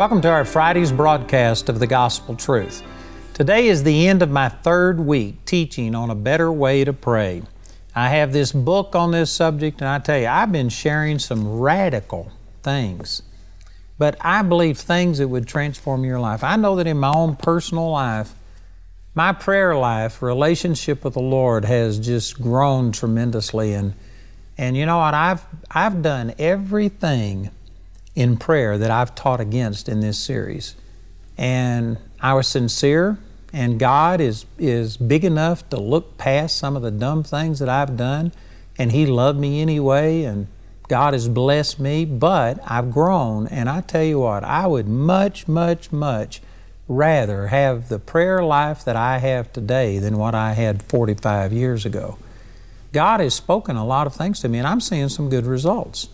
Welcome to our Friday's broadcast of the Gospel Truth. Today is the end of my third week teaching on a better way to pray. I have this book on this subject, and I tell you, I've been sharing some radical things, but I believe things that would transform your life. I know that in my own personal life, my prayer life, relationship with the Lord has just grown tremendously. And, and you know what? I've, I've done everything in prayer that I've taught against in this series. And I was sincere, and God is, is big enough to look past some of the dumb things that I've done, and He loved me anyway, and God has blessed me, but I've grown, and I tell you what, I would much, much, much rather have the prayer life that I have today than what I had 45 years ago. God has spoken a lot of things to me, and I'm seeing some good results.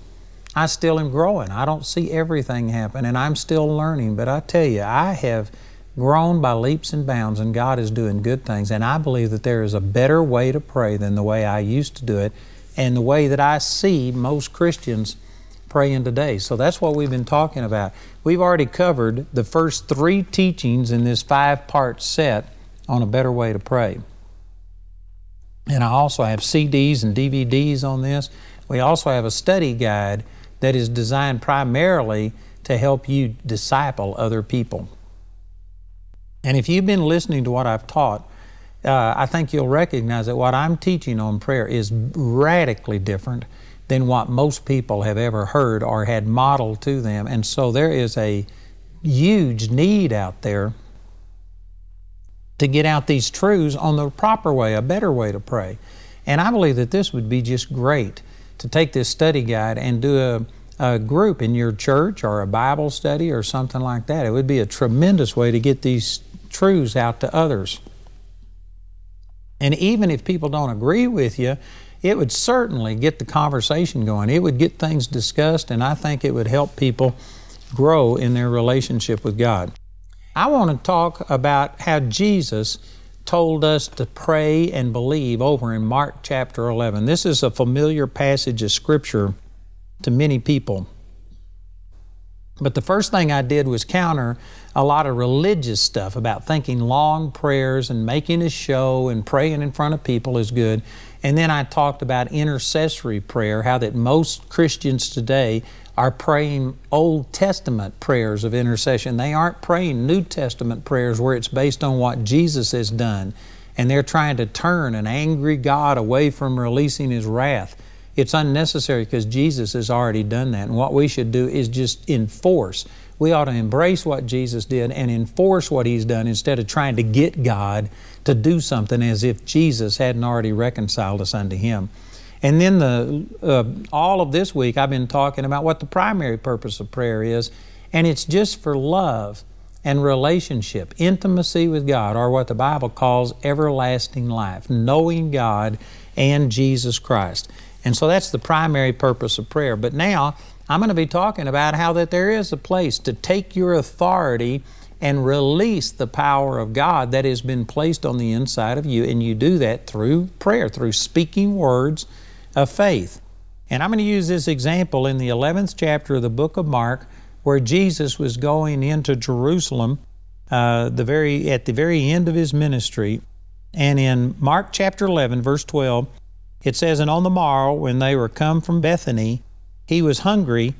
I still am growing. I don't see everything happen, and I'm still learning. But I tell you, I have grown by leaps and bounds, and God is doing good things. And I believe that there is a better way to pray than the way I used to do it, and the way that I see most Christians praying today. So that's what we've been talking about. We've already covered the first three teachings in this five part set on a better way to pray. And I also have CDs and DVDs on this. We also have a study guide that is designed primarily to help you disciple other people. And if you've been listening to what I've taught, uh, I think you'll recognize that what I'm teaching on prayer is radically different than what most people have ever heard or had modeled to them. And so there is a huge need out there to get out these truths on the proper way, a better way to pray. And I believe that this would be just great to take this study guide and do a, a group in your church or a Bible study or something like that. It would be a tremendous way to get these truths out to others. And even if people don't agree with you, it would certainly get the conversation going. It would get things discussed, and I think it would help people grow in their relationship with God. I want to talk about how Jesus told us to pray and believe over in Mark chapter 11. This is a familiar passage of Scripture to many people. But the first thing I did was counter a lot of religious stuff about thinking long prayers and making a show and praying in front of people is good. And then I talked about intercessory prayer, how that most Christians today are praying Old Testament prayers of intercession. They aren't praying New Testament prayers where it's based on what Jesus has done. And they're trying to turn an angry God away from releasing His wrath. It's unnecessary because Jesus has already done that. And what we should do is just enforce. We ought to embrace what Jesus did and enforce what He's done instead of trying to get God to do something as if Jesus hadn't already reconciled us unto Him. And then the uh, all of this week, I've been talking about what the primary purpose of prayer is, and it's just for love and relationship, intimacy with God, or what the Bible calls everlasting life, knowing God and Jesus Christ. And so that's the primary purpose of prayer. But now I'm going to be talking about how that there is a place to take your authority and release the power of God that has been placed on the inside of you. And you do that through prayer, through speaking words of faith. And I'm going to use this example in the 11th chapter of the book of Mark, where Jesus was going into Jerusalem uh, the very, at the very end of his ministry. And in Mark chapter 11, verse 12, it says, And on the morrow, when they were come from Bethany, he was hungry,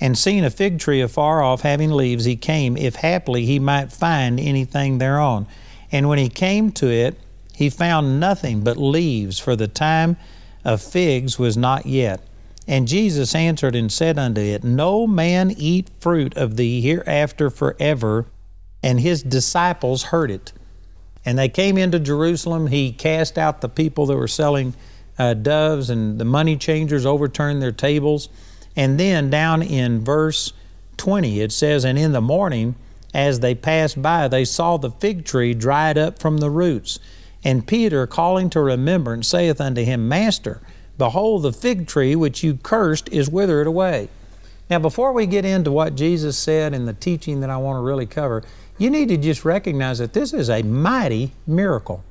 and seeing a fig tree afar off having leaves, he came, if haply he might find anything thereon. And when he came to it, he found nothing but leaves, for the time of figs was not yet. And Jesus answered and said unto it, No man eat fruit of thee hereafter forever. And his disciples heard it. And they came into Jerusalem. He cast out the people that were selling uh, doves, and the money changers overturned their tables. And then down in verse 20, it says, And in the morning, as they passed by, they saw the fig tree dried up from the roots. And Peter, calling to remembrance, saith unto him, Master, behold, the fig tree which you cursed is withered away. Now, before we get into what Jesus said and the teaching that I want to really cover, you need to just recognize that this is a mighty miracle.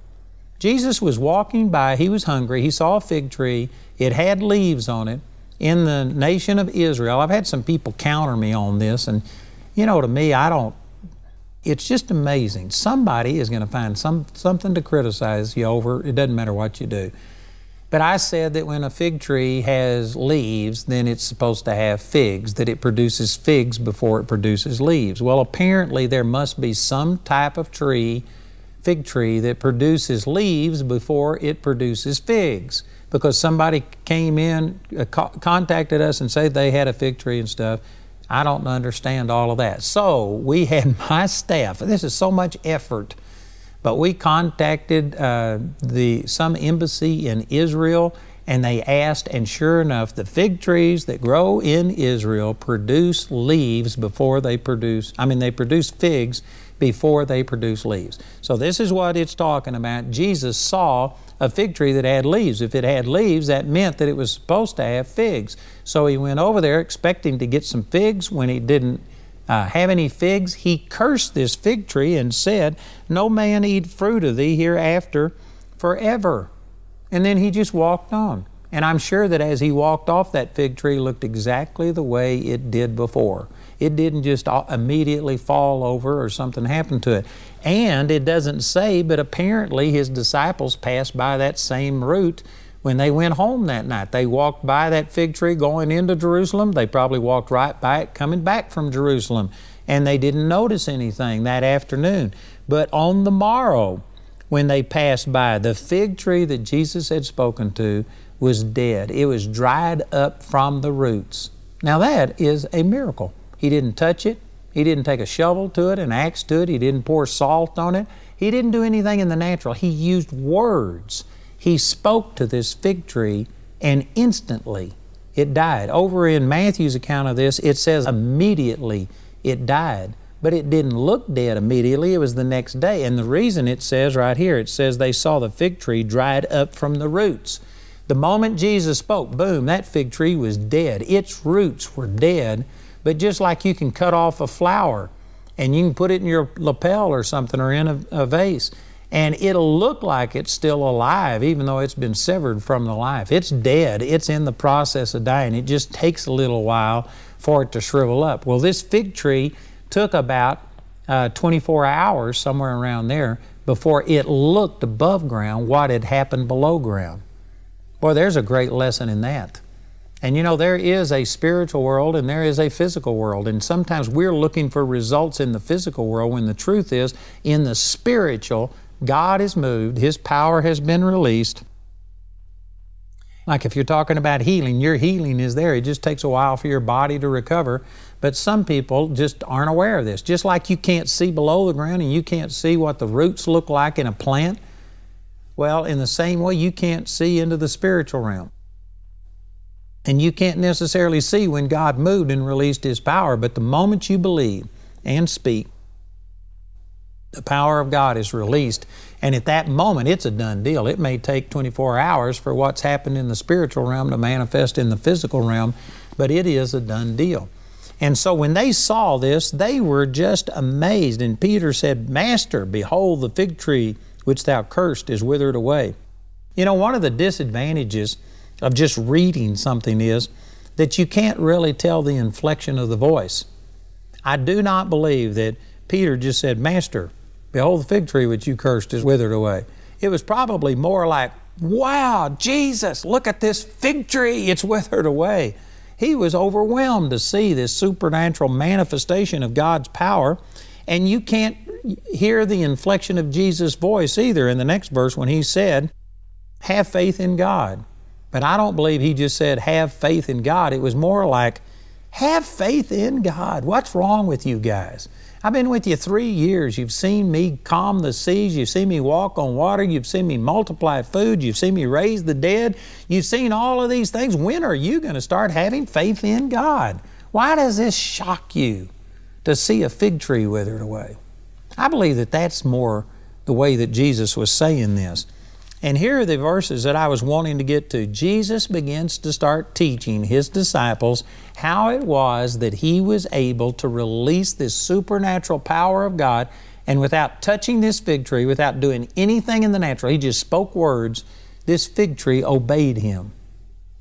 Jesus was walking by, he was hungry, he saw a fig tree, it had leaves on it in the nation of Israel. I've had some people counter me on this, and you know, to me, I don't it's just amazing. Somebody is going to find some, something to criticize you over. It doesn't matter what you do. But I said that when a fig tree has leaves, then it's supposed to have figs, that it produces figs before it produces leaves. Well, apparently there must be some type of tree, fig tree, that produces leaves before it produces figs. Because somebody came in, uh, co- contacted us and said they had a fig tree and stuff. I don't understand all of that. So we had my staff, this is so much effort, but we contacted uh, the, some embassy in Israel and they asked, and sure enough, the fig trees that grow in Israel produce leaves before they produce, I mean, they produce figs before they produce leaves. So this is what it's talking about. Jesus saw a fig tree that had leaves. If it had leaves, that meant that it was supposed to have figs. So he went over there expecting to get some figs. When he didn't uh, have any figs, he cursed this fig tree and said, No man eat fruit of thee hereafter forever. And then he just walked on. And I'm sure that as he walked off, that fig tree looked exactly the way it did before. It didn't just immediately fall over or something happened to it. And it doesn't say, but apparently his disciples passed by that same route when they went home that night. They walked by that fig tree going into Jerusalem. They probably walked right by it coming back from Jerusalem. And they didn't notice anything that afternoon. But on the morrow, when they passed by, the fig tree that Jesus had spoken to was dead. It was dried up from the roots. Now that is a miracle. He didn't touch it. He didn't take a shovel to it, an axe to it. He didn't pour salt on it. He didn't do anything in the natural. He used words. He spoke to this fig tree, and instantly it died. Over in Matthew's account of this, it says immediately it died. But it didn't look dead immediately, it was the next day. And the reason it says right here, it says they saw the fig tree dried up from the roots. The moment Jesus spoke, boom, that fig tree was dead. Its roots were dead but just like you can cut off a flower and you can put it in your lapel or something or in a, a vase, and it'll look like it's still alive even though it's been severed from the life. It's dead, it's in the process of dying. It just takes a little while for it to shrivel up. Well, this fig tree took about uh, 24 hours, somewhere around there, before it looked above ground what had happened below ground. Boy, there's a great lesson in that. And you know, there is a spiritual world and there is a physical world. And sometimes we're looking for results in the physical world when the truth is, in the spiritual, God is moved, His power has been released. Like if you're talking about healing, your healing is there. It just takes a while for your body to recover. But some people just aren't aware of this. Just like you can't see below the ground and you can't see what the roots look like in a plant, well, in the same way, you can't see into the spiritual realm. And you can't necessarily see when God moved and released His power, but the moment you believe and speak, the power of God is released. And at that moment, it's a done deal. It may take 24 hours for what's happened in the spiritual realm to manifest in the physical realm, but it is a done deal. And so when they saw this, they were just amazed. And Peter said, Master, behold, the fig tree which thou cursed is withered away. You know, one of the disadvantages of just reading something is that you can't really tell the inflection of the voice. I do not believe that Peter just said, Master, behold the fig tree which you cursed is withered away. It was probably more like, Wow, Jesus, look at this fig tree, it's withered away. He was overwhelmed to see this supernatural manifestation of God's power, and you can't hear the inflection of Jesus' voice either in the next verse when he said, Have faith in God. But I don't believe he just said, have faith in God. It was more like, have faith in God. What's wrong with you guys? I've been with you three years. You've seen me calm the seas. You've seen me walk on water. You've seen me multiply food. You've seen me raise the dead. You've seen all of these things. When are you going to start having faith in God? Why does this shock you? to see a fig tree withered away. I believe that that's more the way that Jesus was saying this. And here are the verses that I was wanting to get to. Jesus begins to start teaching His disciples how it was that He was able to release this supernatural power of God, and without touching this fig tree, without doing anything in the natural, He just spoke words, this fig tree obeyed Him.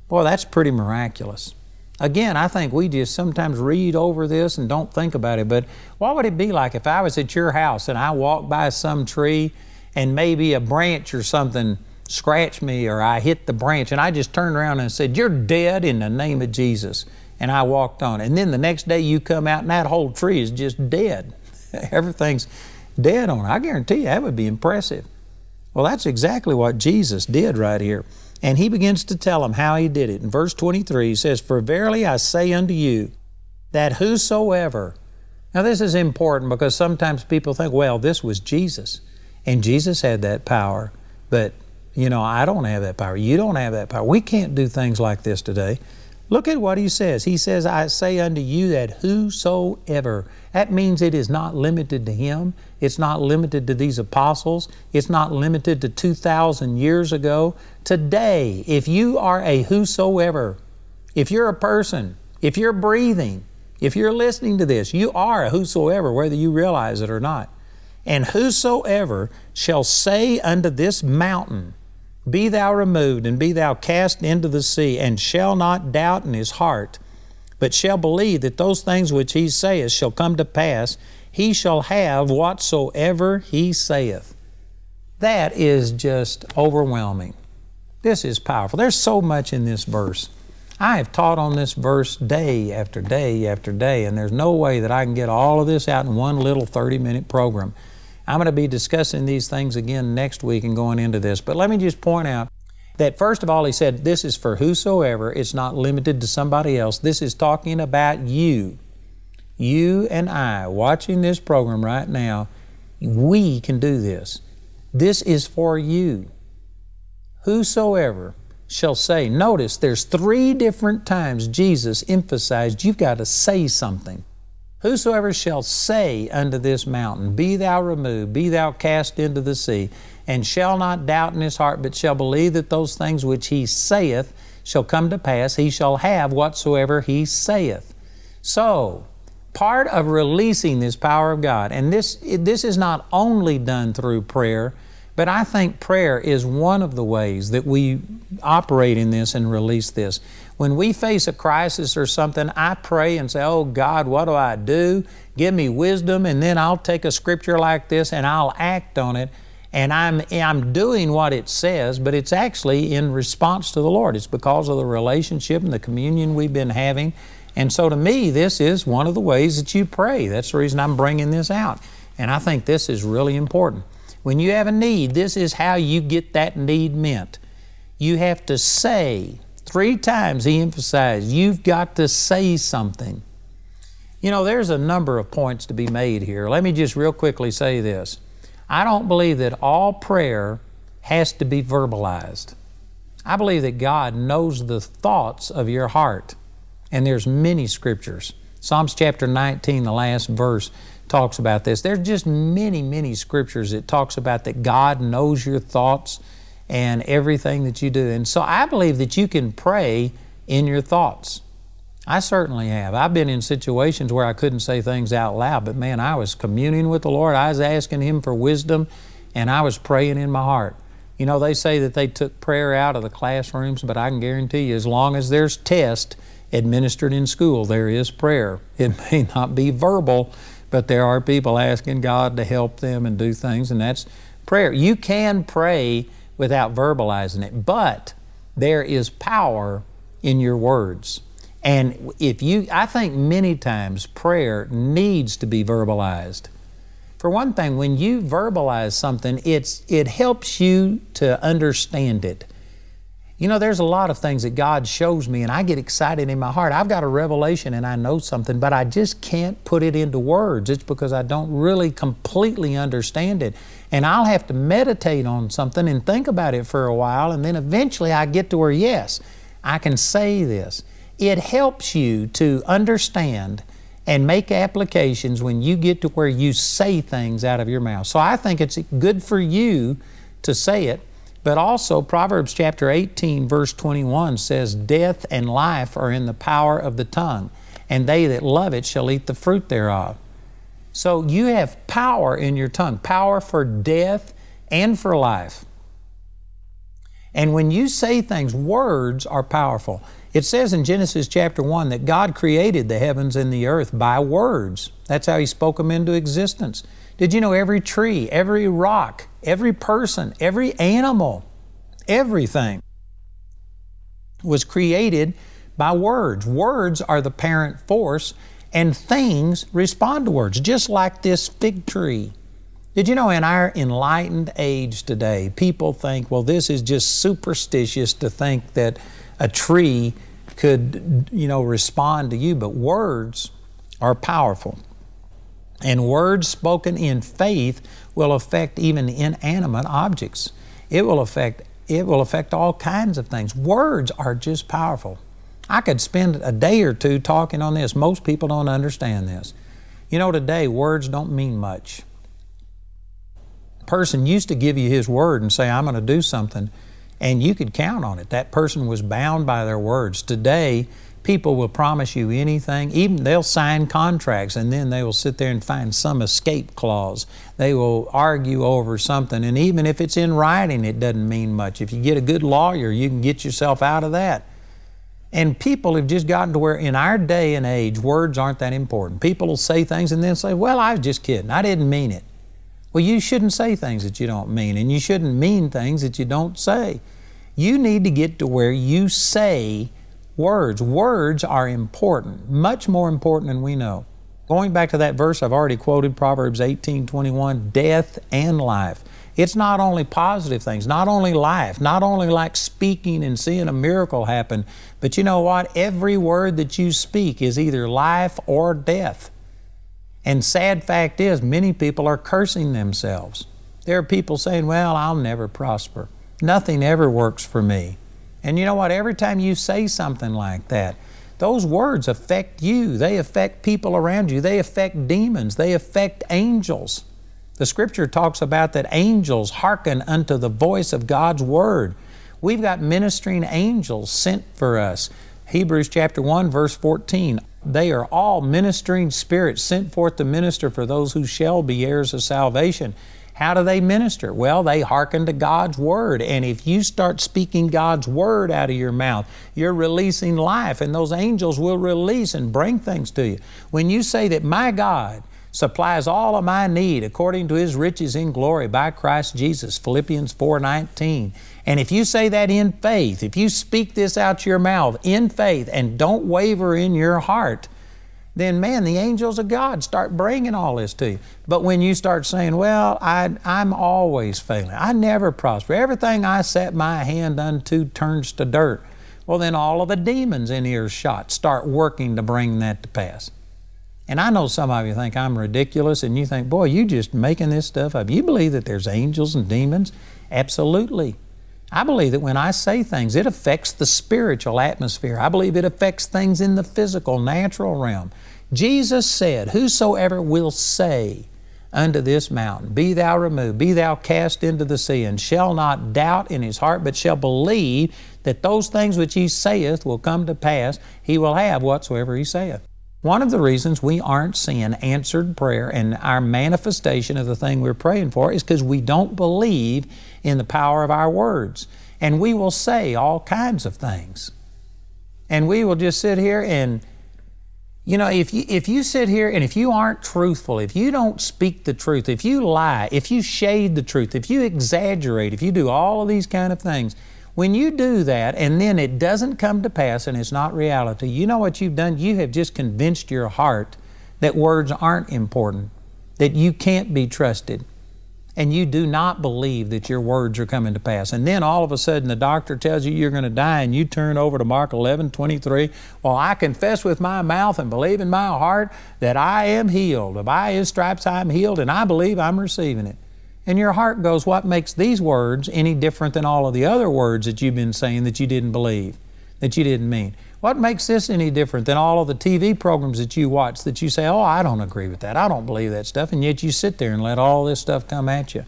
Boy, that's pretty miraculous. Again, I think we just sometimes read over this and don't think about it, but what would it be like if I was at your house and I walked by some tree and maybe a branch or something scratched me or I hit the branch and I just turned around and said, You're dead in the name of Jesus. And I walked on. And then the next day you come out and that whole tree is just dead. Everything's dead on it. I guarantee you that would be impressive. Well, that's exactly what Jesus did right here. And he begins to tell them how he did it. In verse 23, he says, For verily I say unto you, that whosoever, now this is important because sometimes people think, well, this was Jesus, and Jesus had that power, but you know, I don't have that power. You don't have that power. We can't do things like this today. Look at what he says. He says, I say unto you that whosoever, that means it is not limited to him. It's not limited to these apostles. It's not limited to 2,000 years ago. Today, if you are a whosoever, if you're a person, if you're breathing, if you're listening to this, you are a whosoever, whether you realize it or not. And whosoever shall say unto this mountain, be thou removed, and be thou cast into the sea, and shall not doubt in his heart, but shall believe that those things which he saith shall come to pass, he shall have whatsoever he saith. That is just overwhelming. This is powerful. There's so much in this verse. I have taught on this verse day after day after day, and there's no way that I can get all of this out in one little 30 minute program. I'm going to be discussing these things again next week and going into this. But let me just point out that first of all, he said, This is for whosoever. It's not limited to somebody else. This is talking about you. You and I, watching this program right now, we can do this. This is for you. Whosoever shall say, notice there's three different times Jesus emphasized you've got to say something. Whosoever shall say unto this mountain, Be thou removed, be thou cast into the sea, and shall not doubt in his heart, but shall believe that those things which he saith shall come to pass, he shall have whatsoever he saith. So, part of releasing this power of God, and this, this is not only done through prayer, but I think prayer is one of the ways that we operate in this and release this. When we face a crisis or something, I pray and say, Oh God, what do I do? Give me wisdom, and then I'll take a scripture like this and I'll act on it. And I'm, I'm doing what it says, but it's actually in response to the Lord. It's because of the relationship and the communion we've been having. And so to me, this is one of the ways that you pray. That's the reason I'm bringing this out. And I think this is really important. When you have a need, this is how you get that need met. You have to say, Three times he emphasized, you've got to say something. You know, there's a number of points to be made here. Let me just real quickly say this. I don't believe that all prayer has to be verbalized. I believe that God knows the thoughts of your heart. And there's many scriptures. Psalms chapter 19, the last verse, talks about this. There's just many, many scriptures that talks about that God knows your thoughts and everything that you do. And so I believe that you can pray in your thoughts. I certainly have. I've been in situations where I couldn't say things out loud, but man, I was communing with the Lord. I was asking Him for wisdom, and I was praying in my heart. You know, they say that they took prayer out of the classrooms, but I can guarantee you, as long as there's test administered in school, there is prayer. It may not be verbal, but there are people asking God to help them and do things, and that's prayer. You can pray without verbalizing it. But there is power in your words. And if you, I think many times prayer needs to be verbalized. For one thing, when you verbalize something, it's, it helps you to understand it. You know, there's a lot of things that God shows me, and I get excited in my heart. I've got a revelation and I know something, but I just can't put it into words. It's because I don't really completely understand it. And I'll have to meditate on something and think about it for a while, and then eventually I get to where, yes, I can say this. It helps you to understand and make applications when you get to where you say things out of your mouth. So I think it's good for you to say it, but also Proverbs chapter 18, verse 21 says, Death and life are in the power of the tongue, and they that love it shall eat the fruit thereof. So you have power in your tongue, power for death and for life. And when you say things, words are powerful. It says in Genesis chapter 1 that God created the heavens and the earth by words. That's how He spoke them into existence. Did you know every tree, every rock, every person, every animal, everything was created by words? Words are the parent force, and things respond to words, just like this fig tree. Did you know in our enlightened age today, people think, well, this is just superstitious to think that a tree could, you know, respond to you, but words are powerful. And words spoken in faith will affect even inanimate objects. It will affect it will affect all kinds of things. Words are just powerful. I could spend a day or two talking on this. Most people don't understand this. You know, today words don't mean much. A person used to give you his word and say, I'm going to do something and you could count on it. That person was bound by their words. Today, people will promise you anything, even they'll sign contracts and then they will sit there and find some escape clause. They will argue over something, and even if it's in writing, it doesn't mean much. If you get a good lawyer, you can get yourself out of that. And people have just gotten to where in our day and age, words aren't that important. People will say things and then say, Well, I was just kidding. I didn't mean it. Well, you shouldn't say things that you don't mean, and you shouldn't mean things that you don't say. You need to get to where you say words. Words are important, much more important than we know. Going back to that verse I've already quoted, Proverbs 18 21, death and life. It's not only positive things, not only life, not only like speaking and seeing a miracle happen, but you know what? Every word that you speak is either life or death. And sad fact is, many people are cursing themselves. There are people saying, Well, I'll never prosper. Nothing ever works for me. And you know what? Every time you say something like that, those words affect you. They affect people around you. They affect demons. They affect angels. The scripture talks about that angels hearken unto the voice of God's word. We've got ministering angels sent for us. Hebrews chapter 1 verse 14. They are all ministering spirits sent forth to minister for those who shall be heirs of salvation. How do they minister? Well, they hearken to God's Word. And if you start speaking God's Word out of your mouth, you're releasing life, and those angels will release and bring things to you. When you say that my God supplies all of my need according to His riches in glory by Christ Jesus, Philippians 4:19. And if you say that in faith, if you speak this out your mouth in faith and don't waver in your heart, then man, the angels of God start bringing all this to you. But when you start saying, well, I, I'm always failing, I never prosper, everything I set my hand unto turns to dirt, well, then all of the demons in earshot start working to bring that to pass. And I know some of you think I'm ridiculous, and you think, boy, you just making this stuff up. You believe that there's angels and demons? Absolutely. I believe that when I say things, it affects the spiritual atmosphere. I believe it affects things in the physical, natural realm. Jesus said, Whosoever will say unto this mountain, Be thou removed, be thou cast into the sea, and shall not doubt in his heart, but shall believe that those things which he saith will come to pass, he will have whatsoever he saith. One of the reasons we aren't seeing answered prayer and our manifestation of the thing we're praying for is because we don't believe in the power of our words. And we will say all kinds of things. And we will just sit here and, you know, if you, if you sit here and if you aren't truthful, if you don't speak the truth, if you lie, if you shade the truth, if you exaggerate, if you do all of these kind of things, when you do that and then it doesn't come to pass and it's not reality, you know what you've done? You have just convinced your heart that words aren't important, that you can't be trusted, and you do not believe that your words are coming to pass. And then all of a sudden the doctor tells you you're going to die and you turn over to Mark 11, 23. Well, I confess with my mouth and believe in my heart that I am healed. By His stripes I am healed and I believe I'm receiving it. And your heart goes, What makes these words any different than all of the other words that you've been saying that you didn't believe? that you didn't mean? What makes this any different than all of the TV programs that you watch that you say, oh, I don't agree with that. I don't believe that stuff. And yet you sit there and let all this stuff come at you.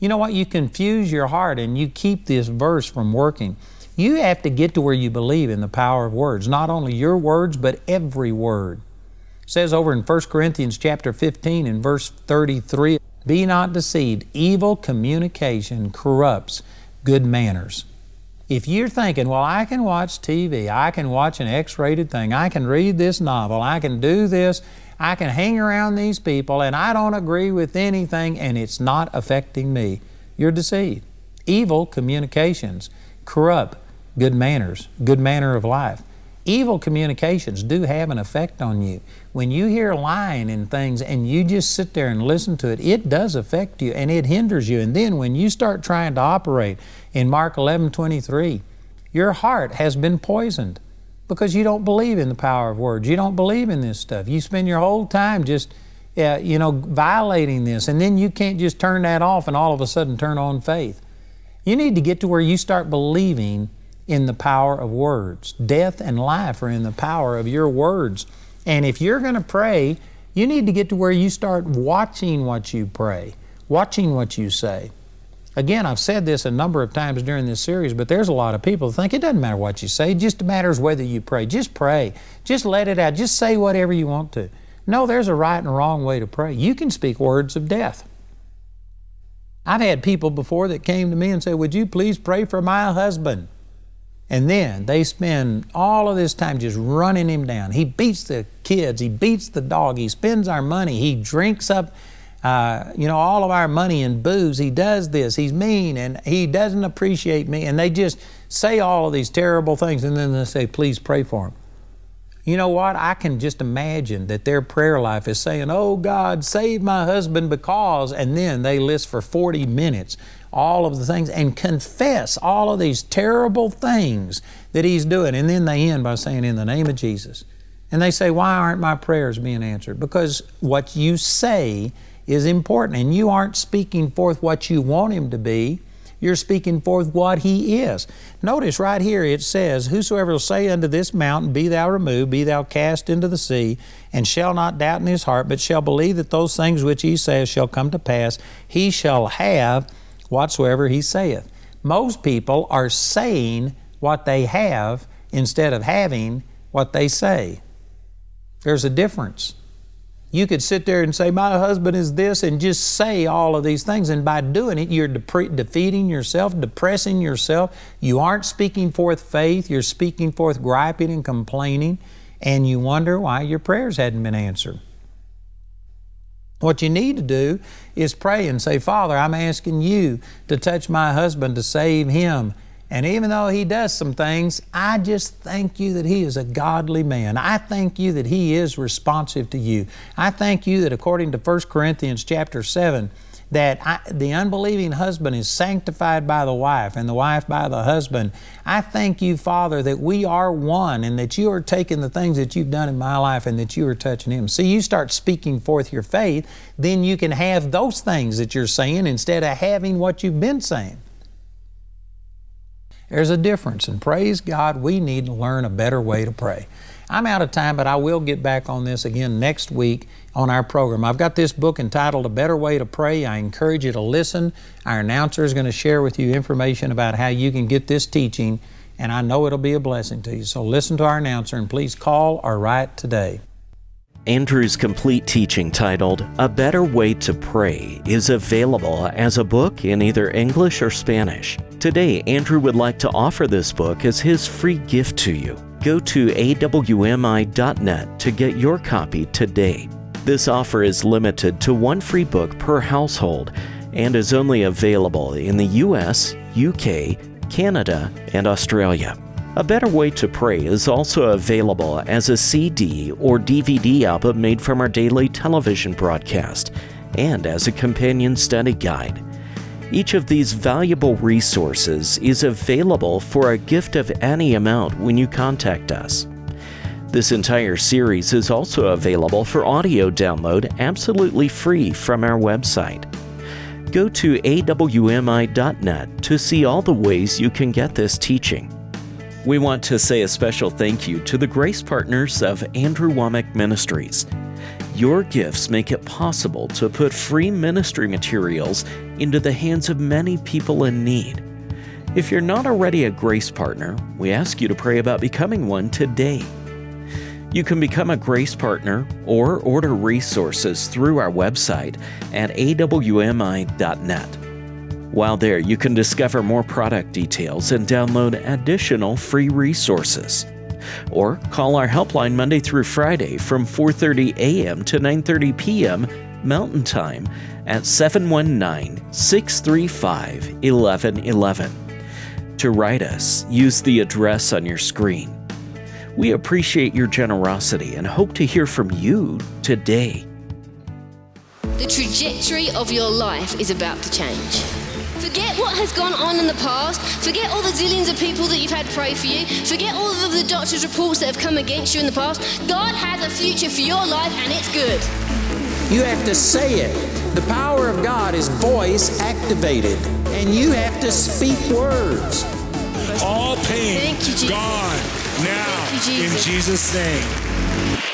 You know what? You confuse your heart and you keep this verse from working. You have to get to where you believe in the power of words, not only your words, but every word. It says over in 1 Corinthians chapter 15 and verse 33, Be not deceived, evil communication corrupts good manners. If you're thinking, well, I can watch TV, I can watch an X rated thing, I can read this novel, I can do this, I can hang around these people, and I don't agree with anything, and it's not affecting me, you're deceived. Evil communications corrupt good manners, good manner of life. Evil communications do have an effect on you. When you hear lying and things and you just sit there and listen to it, it does affect you and it hinders you. And then when you start trying to operate in Mark 11 23, your heart has been poisoned because you don't believe in the power of words. You don't believe in this stuff. You spend your whole time just, uh, you know, violating this. And then you can't just turn that off and all of a sudden turn on faith. You need to get to where you start believing in the power of words. Death and life are in the power of your words. And if you're going to pray, you need to get to where you start watching what you pray, watching what you say. Again, I've said this a number of times during this series, but there's a lot of people think it doesn't matter what you say, it just matters whether you pray. Just pray. Just let it out. Just say whatever you want to. No, there's a right and wrong way to pray. You can speak words of death. I've had people before that came to me and said, Would you please pray for my husband? And then they spend all of this time just running him down. He beats the kids, he beats the dog, he spends our money, he drinks up, uh, you know, all of our money and booze. He does this, he's mean, and he doesn't appreciate me. And they just say all of these terrible things, and then they say, please pray for him. You know what? I can just imagine that their prayer life is saying, Oh God, save my husband because, and then they list for 40 minutes all of the things and confess all of these terrible things that he's doing. And then they end by saying, In the name of Jesus. And they say, Why aren't my prayers being answered? Because what you say is important, and you aren't speaking forth what you want him to be. You're speaking forth what he is. Notice right here it says, Whosoever will say unto this mountain, Be thou removed, be thou cast into the sea, and shall not doubt in his heart, but shall believe that those things which he says shall come to pass, he shall have whatsoever he saith. Most people are saying what they have instead of having what they say. There's a difference. You could sit there and say, My husband is this, and just say all of these things. And by doing it, you're de- defeating yourself, depressing yourself. You aren't speaking forth faith, you're speaking forth griping and complaining, and you wonder why your prayers hadn't been answered. What you need to do is pray and say, Father, I'm asking you to touch my husband to save him. And even though he does some things, I just thank you that he is a godly man. I thank you that he is responsive to you. I thank you that according to 1 Corinthians chapter 7, that I, the unbelieving husband is sanctified by the wife and the wife by the husband. I thank you, Father, that we are one and that you are taking the things that you've done in my life and that you are touching him. See, you start speaking forth your faith, then you can have those things that you're saying instead of having what you've been saying. There's a difference, and praise God, we need to learn a better way to pray. I'm out of time, but I will get back on this again next week on our program. I've got this book entitled A Better Way to Pray. I encourage you to listen. Our announcer is going to share with you information about how you can get this teaching, and I know it'll be a blessing to you. So listen to our announcer and please call or write today. Andrew's complete teaching titled A Better Way to Pray is available as a book in either English or Spanish. Today, Andrew would like to offer this book as his free gift to you. Go to awmi.net to get your copy today. This offer is limited to one free book per household and is only available in the US, UK, Canada, and Australia. A Better Way to Pray is also available as a CD or DVD album made from our daily television broadcast and as a companion study guide. Each of these valuable resources is available for a gift of any amount when you contact us. This entire series is also available for audio download absolutely free from our website. Go to awmi.net to see all the ways you can get this teaching. We want to say a special thank you to the grace partners of Andrew Wommack Ministries. Your gifts make it possible to put free ministry materials into the hands of many people in need. If you're not already a grace partner, we ask you to pray about becoming one today. You can become a grace partner or order resources through our website at awmi.net. While there, you can discover more product details and download additional free resources. Or call our helpline Monday through Friday from 4:30 a.m. to 9:30 p.m. Mountain Time at 719-635-1111. To write us, use the address on your screen. We appreciate your generosity and hope to hear from you today. The trajectory of your life is about to change. Forget has gone on in the past. Forget all the zillions of people that you've had pray for you. Forget all of the doctor's reports that have come against you in the past. God has a future for your life and it's good. You have to say it. The power of God is voice activated, and you have to speak words. All pain Thank you, Jesus. gone now Thank you, in Jesus. Jesus' name.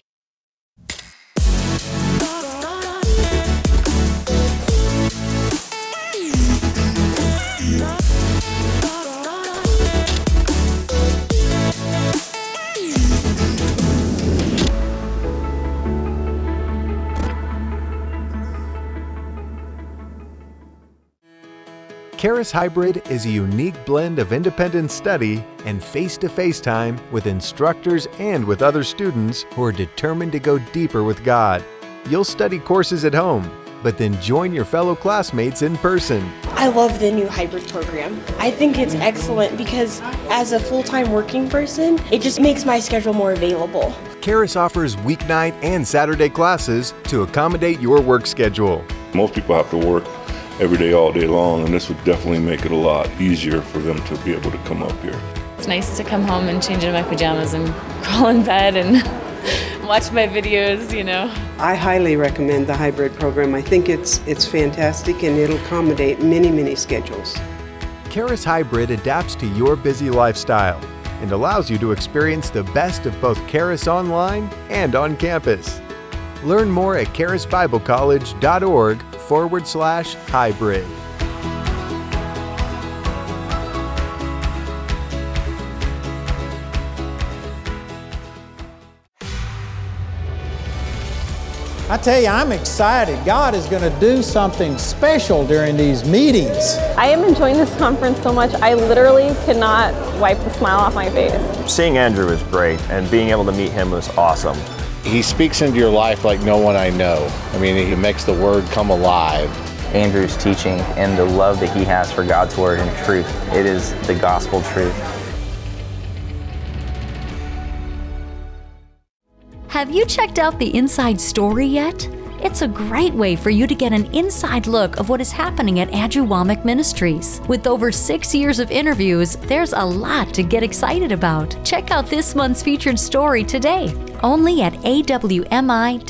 Charis Hybrid is a unique blend of independent study and face to face time with instructors and with other students who are determined to go deeper with God. You'll study courses at home, but then join your fellow classmates in person. I love the new hybrid program. I think it's excellent because as a full time working person, it just makes my schedule more available. Charis offers weeknight and Saturday classes to accommodate your work schedule. Most people have to work every day, all day long, and this would definitely make it a lot easier for them to be able to come up here. It's nice to come home and change into my pajamas and crawl in bed and watch my videos, you know. I highly recommend the hybrid program. I think it's it's fantastic and it'll accommodate many, many schedules. Charis Hybrid adapts to your busy lifestyle and allows you to experience the best of both Charis online and on campus. Learn more at charisbiblecollege.org forward slash hybrid. I tell you, I'm excited. God is going to do something special during these meetings. I am enjoying this conference so much, I literally cannot wipe the smile off my face. Seeing Andrew was great, and being able to meet him was awesome. He speaks into your life like no one I know. I mean, he makes the word come alive. Andrew's teaching and the love that he has for God's word and truth, it is the gospel truth. Have you checked out the Inside Story yet? It's a great way for you to get an inside look of what is happening at Wommack Ministries. With over six years of interviews, there's a lot to get excited about. Check out this month's featured story today, only at awmi.net.